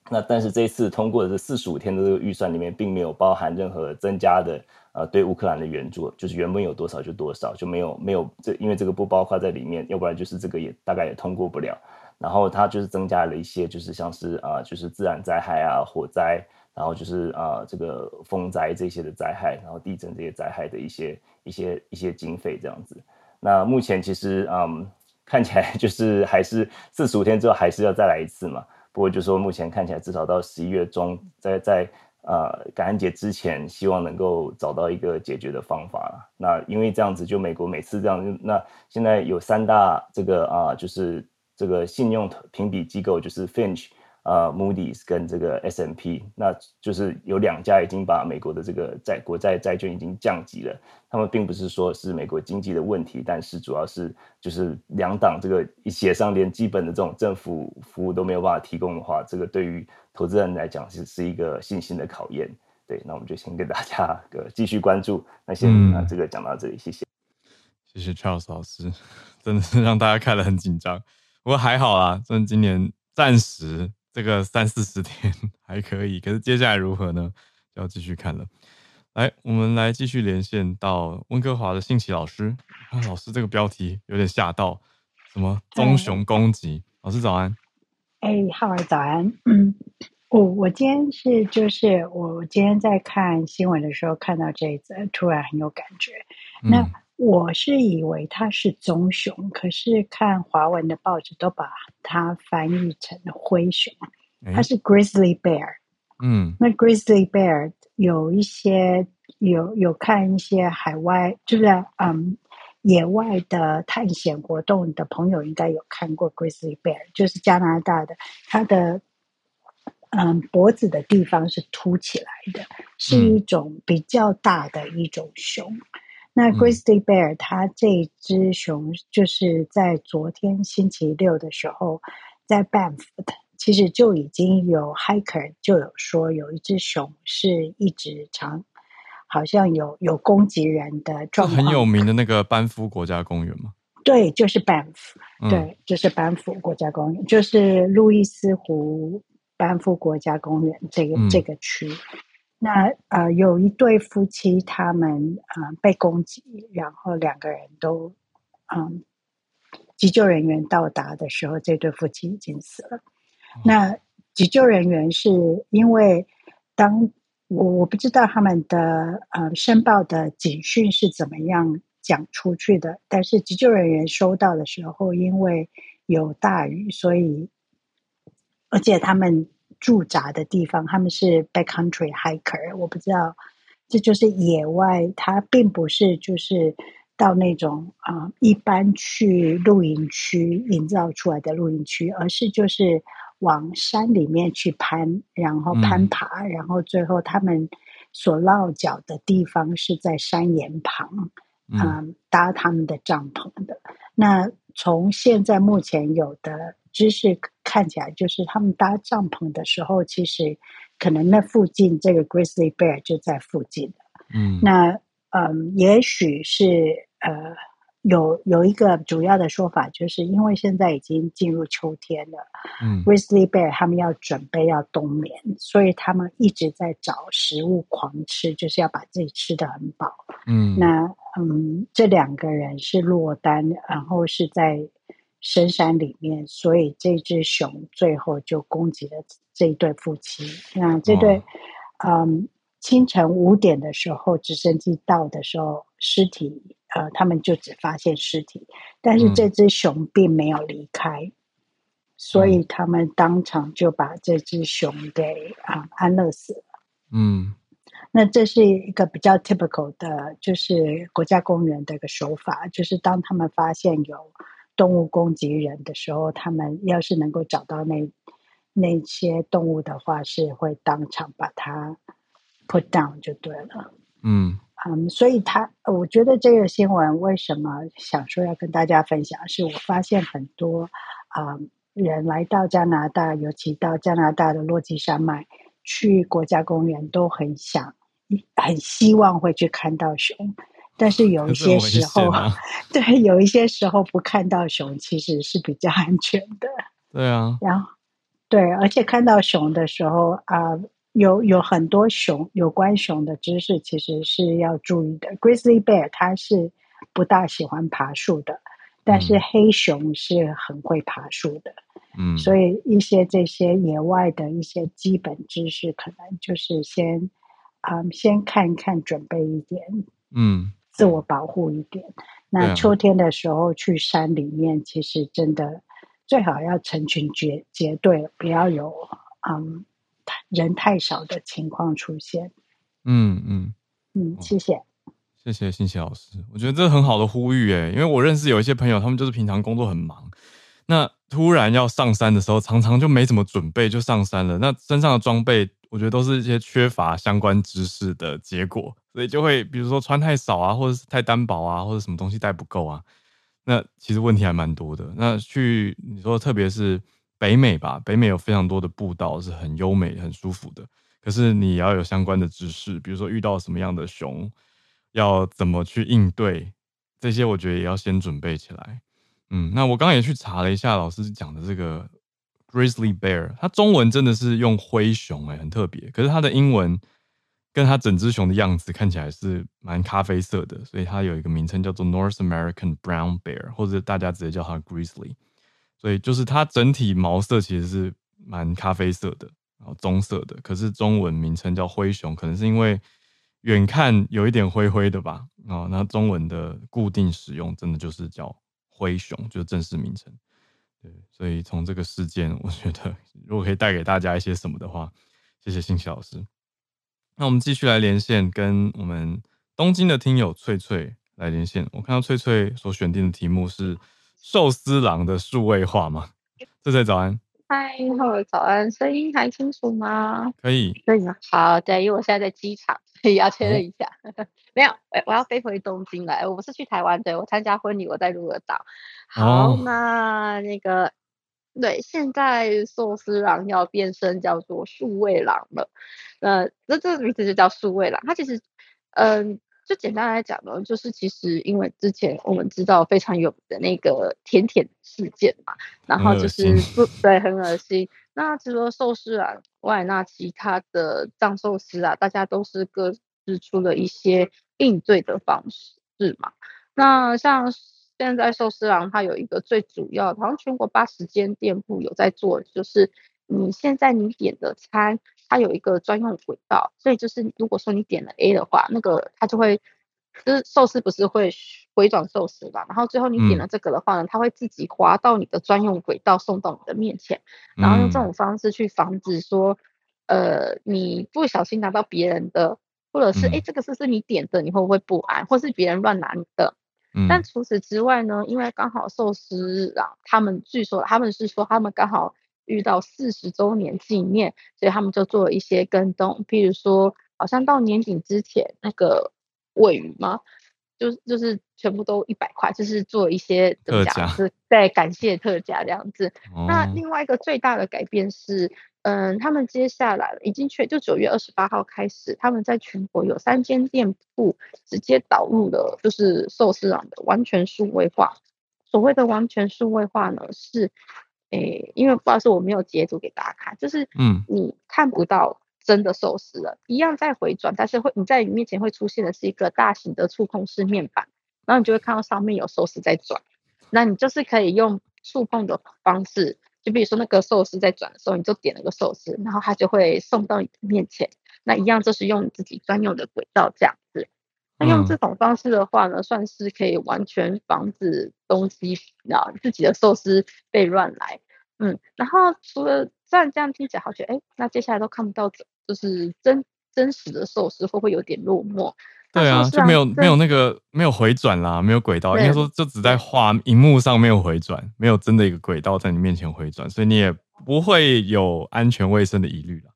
那但是这次通过的这四十五天的这个预算里面，并没有包含任何增加的呃对乌克兰的援助，就是原本有多少就多少，就没有没有这因为这个不包括在里面，要不然就是这个也大概也通过不了。然后它就是增加了一些，就是像是啊、就是自然灾害啊火灾，然后就是啊、这个风灾这些的灾害，然后地震这些灾害的一些一些一些经费这样子。那目前其实嗯看起来 就是还是四十五天之后还是要再来一次嘛。不过就说目前看起来，至少到十一月中，在在呃感恩节之前，希望能够找到一个解决的方法。那因为这样子，就美国每次这样，那现在有三大这个啊、就是这个信用评比机构，就是 Fitch。呃，Moody's 跟这个 S&P，那就是有两家已经把美国的这个债国债债券已经降级了。他们并不是说是美国经济的问题，但是主要是就是两党这个一协商，连基本的这种政府服务都没有办法提供的话，这个对于投资人来讲是是一个信心的考验。对，那我们就先跟大家个继续关注。那先啊，这个讲到这里，谢谢。谢谢 Charles 老师，真的是让大家看了很紧张。不过还好啦，真的今年暂时。这个三四十天 还可以，可是接下来如何呢？就要继续看了。来，我们来继续连线到温哥华的信奇老师。啊，老师，这个标题有点吓到，什么棕熊攻击？老师早安。哎，浩儿早安。嗯，我我今天是就是我今天在看新闻的时候看到这一则，突然很有感觉。嗯、那我是以为它是棕熊，可是看华文的报纸都把它翻译成灰熊，它是 grizzly bear。嗯，那 grizzly bear 有一些有有看一些海外，就是嗯野外的探险活动的朋友应该有看过 grizzly bear，就是加拿大的，它的嗯脖子的地方是凸起来的，是一种比较大的一种熊。那 Grizzly Bear，它这只熊就是在昨天星期六的时候，在 Banff 的，其实就已经有 hiker 就有说有一只熊是一直长，好像有有攻击人的状况。很有名的那个班夫国家公园吗？对，就是 Banff，对，就是班夫国家公园，嗯、就是路易斯湖班夫国家公园这个、嗯、这个区。那呃，有一对夫妻，他们呃被攻击，然后两个人都嗯，急救人员到达的时候，这对夫妻已经死了。那急救人员是因为当我我不知道他们的呃申报的警讯是怎么样讲出去的，但是急救人员收到的时候，因为有大雨，所以而且他们驻扎的地方，他们是 backcountry hiker，我不知道这就是野外，它并不是就是到那种啊、呃、一般去露营区营造出来的露营区，而是就是。往山里面去攀，然后攀爬，嗯、然后最后他们所落脚的地方是在山岩旁，嗯、呃，搭他们的帐篷的。那从现在目前有的知识看起来，就是他们搭帐篷的时候，其实可能那附近这个 grizzly bear 就在附近。嗯，那嗯、呃，也许是呃。有有一个主要的说法，就是因为现在已经进入秋天了，嗯，Grizzly Bear 他们要准备要冬眠，所以他们一直在找食物狂吃，就是要把自己吃得很饱。嗯，那嗯，这两个人是落单，然后是在深山里面，所以这只熊最后就攻击了这一对夫妻。那这对，哦、嗯，清晨五点的时候，直升机到的时候，尸体。呃，他们就只发现尸体，但是这只熊并没有离开，嗯、所以他们当场就把这只熊给啊、呃、安乐死了。嗯，那这是一个比较 typical 的，就是国家公园的一个手法，就是当他们发现有动物攻击人的时候，他们要是能够找到那那些动物的话，是会当场把它 put down 就对了。嗯。嗯，所以他，我觉得这个新闻为什么想说要跟大家分享，是我发现很多啊、嗯、人来到加拿大，尤其到加拿大的落基山脉去国家公园，都很想、很希望会去看到熊，但是有一些时候，啊、对，有一些时候不看到熊其实是比较安全的。对啊，然后对，而且看到熊的时候啊。有有很多熊有关熊的知识，其实是要注意的。Grizzly bear 它是不大喜欢爬树的，但是黑熊是很会爬树的。嗯，所以一些这些野外的一些基本知识，可能就是先啊、嗯，先看一看，准备一点，嗯，自我保护一点。那秋天的时候去山里面，其实真的最好要成群结结队，不要有嗯。人太少的情况出现，嗯嗯嗯，谢谢，谢谢欣喜老师，我觉得这很好的呼吁诶，因为我认识有一些朋友，他们就是平常工作很忙，那突然要上山的时候，常常就没怎么准备就上山了，那身上的装备，我觉得都是一些缺乏相关知识的结果，所以就会比如说穿太少啊，或者是太单薄啊，或者什么东西带不够啊，那其实问题还蛮多的。那去你说特别是。北美吧，北美有非常多的步道是很优美、很舒服的。可是你要有相关的知识，比如说遇到什么样的熊，要怎么去应对，这些我觉得也要先准备起来。嗯，那我刚刚也去查了一下老师讲的这个 grizzly bear，它中文真的是用灰熊，欸，诶，很特别。可是它的英文跟它整只熊的样子看起来是蛮咖啡色的，所以它有一个名称叫做 North American Brown Bear，或者大家直接叫它 grizzly。所以就是它整体毛色其实是蛮咖啡色的，然后棕色的。可是中文名称叫灰熊，可能是因为远看有一点灰灰的吧。啊，那中文的固定使用真的就是叫灰熊，就是正式名称。对，所以从这个事件，我觉得如果可以带给大家一些什么的话，谢谢欣喜老师。那我们继续来连线，跟我们东京的听友翠翠来连线。我看到翠翠所选定的题目是。寿司郎的数位化吗？翠翠早安，嗨，好，早安，声音还清楚吗？可以，可以吗？好，对，因为我现在在机场，所以要确认一下。哦、没有，我要飞回东京来。我不是去台湾，对，我参加婚礼，我在鹿儿岛。好，哦、那那个，对，现在寿司郎要变身叫做数位郎了。那那这个名字就叫数位郎，它其实，嗯。就简单来讲呢，就是其实因为之前我们知道非常有的那个甜甜事件嘛，然后就是不对，很恶心。那除了寿司啊外，那其他的藏寿司啊，大家都是各自出了一些应对的方式嘛。那像现在寿司郎它有一个最主要，好像全国八十间店铺有在做，就是你现在你点的餐，它有一个专用轨道，所以就是如果说你点了 A 的话，那个它就会，就是寿司不是会回转寿司嘛，然后最后你点了这个的话呢，它会自己滑到你的专用轨道送到你的面前，然后用这种方式去防止说，呃，你不小心拿到别人的，或者是哎，这个是不是你点的，你会不会不安，或是别人乱拿你的？但除此之外呢，因为刚好寿司啊，他们据说他们是说他们刚好遇到四十周年纪念，所以他们就做了一些跟动，譬如说好像到年底之前那个鮪鱼吗？就是就是全部都一百块，就是做一些怎么讲，特价是在感谢特价这样子。哦、那另外一个最大的改变是，嗯，他们接下来已经确就九月二十八号开始，他们在全国有三间店铺直接导入了就是寿司郎的完全数位化。所谓的完全数位化呢，是，诶、欸，因为不知道是我没有截图给大家看，就是嗯，你看不到。真的寿司了，一样在回转，但是会你在你面前会出现的是一个大型的触控式面板，然后你就会看到上面有寿司在转，那你就是可以用触碰的方式，就比如说那个寿司在转的时候，你就点了个寿司，然后它就会送到你的面前，那一样就是用你自己专用的轨道这样子。那用这种方式的话呢，算是可以完全防止东西啊自己的寿司被乱来。嗯，然后除了虽然这样听起来好像，哎，那接下来都看不到就是真真实的寿司会不会有点落寞？对啊，就没有没有那个没有回转啦，没有轨道，应该说就只在画荧幕上没有回转，没有真的一个轨道在你面前回转，所以你也不会有安全卫生的疑虑了。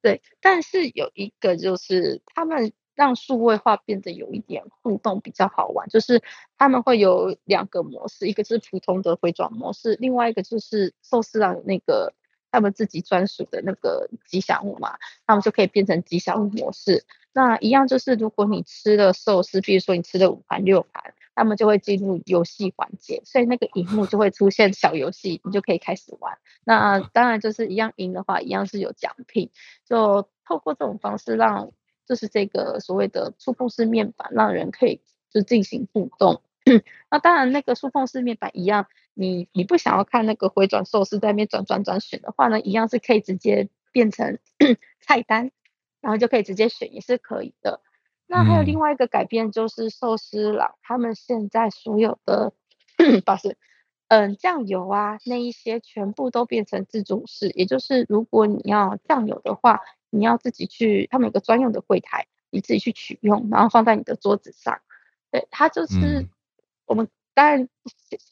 对，但是有一个就是他们让数位化变得有一点互动比较好玩，就是他们会有两个模式，一个是普通的回转模式，另外一个就是寿司郎那个。他们自己专属的那个吉祥物嘛，他们就可以变成吉祥物模式。那一样就是，如果你吃了寿司，比如说你吃了五盘六盘，他们就会进入游戏环节，所以那个荧幕就会出现小游戏，你就可以开始玩。那当然就是一样赢的话，一样是有奖品。就透过这种方式，让就是这个所谓的触碰式面板，让人可以就进行互动。那当然，那个触碰式面板一样，你你不想要看那个回转寿司在那边转转转选的话呢，一样是可以直接变成 菜单，然后就可以直接选，也是可以的。那还有另外一个改变就是寿司郎他们现在所有的，不是，嗯，酱油啊那一些全部都变成自助式，也就是如果你要酱油的话，你要自己去，他们有个专用的柜台，你自己去取用，然后放在你的桌子上。对，它就是。嗯我们当然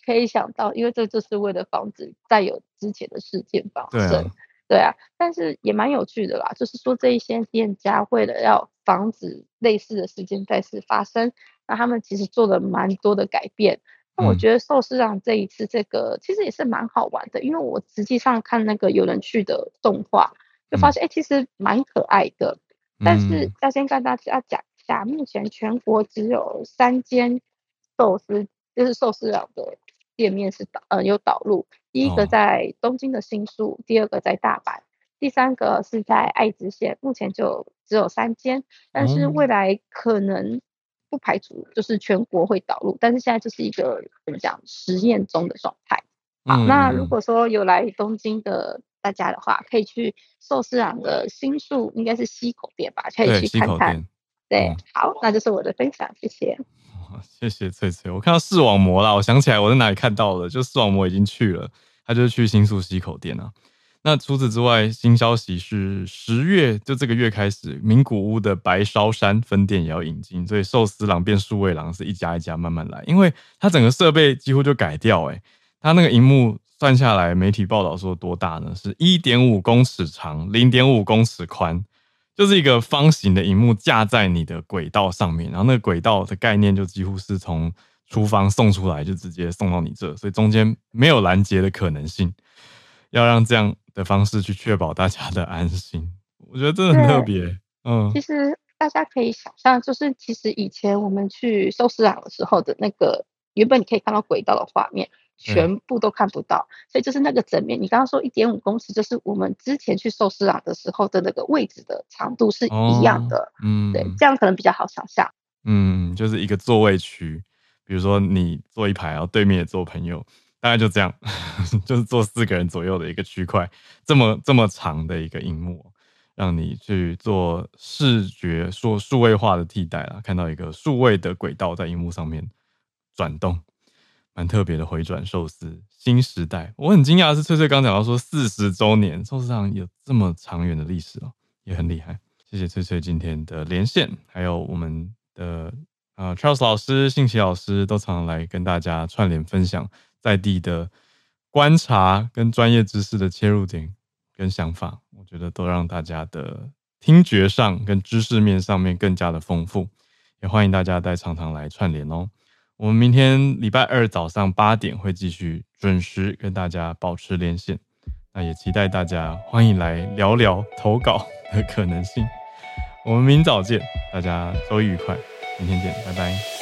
可以想到，因为这就是为了防止再有之前的事件发生。对啊，对啊，但是也蛮有趣的啦，就是说这一些店家为了要防止类似的事件再次发生，那他们其实做了蛮多的改变。那我觉得寿司郎这一次这个其实也是蛮好玩的，因为我实际上看那个有人去的动画，就发现哎、嗯，其实蛮可爱的。但是要先跟大家讲一下，目前全国只有三间。寿司就是寿司郎的店面是导呃有导入，第一个在东京的新宿，第二个在大阪，第三个是在爱知县，目前就只有三间，但是未来可能不排除就是全国会导入，但是现在就是一个怎么讲实验中的状态。好，那如果说有来东京的大家的话，可以去寿司郎的新宿，应该是西口店吧，可以去看看。对，好，那就是我的分享，谢谢。谢谢翠翠，我看到视网膜啦，我想起来我在哪里看到了，就视网膜已经去了，他就是去新宿西口店啊。那除此之外，新消息是十月就这个月开始，名古屋的白烧山分店也要引进，所以寿司郎变数位郎是一家一家慢慢来，因为它整个设备几乎就改掉，诶，它那个荧幕算下来，媒体报道说多大呢？是一点五公尺长，零点五公尺宽。就是一个方形的荧幕架在你的轨道上面，然后那个轨道的概念就几乎是从厨房送出来，就直接送到你这，所以中间没有拦截的可能性。要让这样的方式去确保大家的安心，我觉得真的很特别。嗯，其实大家可以想象，就是其实以前我们去寿司郎的时候的那个，原本你可以看到轨道的画面。全部都看不到，所以就是那个整面。你刚刚说一点五公尺，就是我们之前去寿司郎的时候的那个位置的长度是一样的。嗯，对，这样可能比较好想象。嗯，就是一个座位区，比如说你坐一排，然后对面也坐朋友，大概就这样，就是坐四个人左右的一个区块，这么这么长的一个荧幕。让你去做视觉说数位化的替代了，看到一个数位的轨道在荧幕上面转动，蛮特别的回转寿司新时代。我很惊讶的是，翠翠刚讲到说四十周年寿司郎有这么长远的历史哦，也很厉害。谢谢翠翠今天的连线，还有我们的呃 Charles 老师、信奇老师都常常来跟大家串联分享在地的观察跟专业知识的切入点跟想法，我觉得都让大家的听觉上跟知识面上面更加的丰富。也欢迎大家再常常来串联哦。我们明天礼拜二早上八点会继续准时跟大家保持连线。那也期待大家欢迎来聊聊投稿的可能性。我们明早见，大家周一愉快，明天见，拜拜。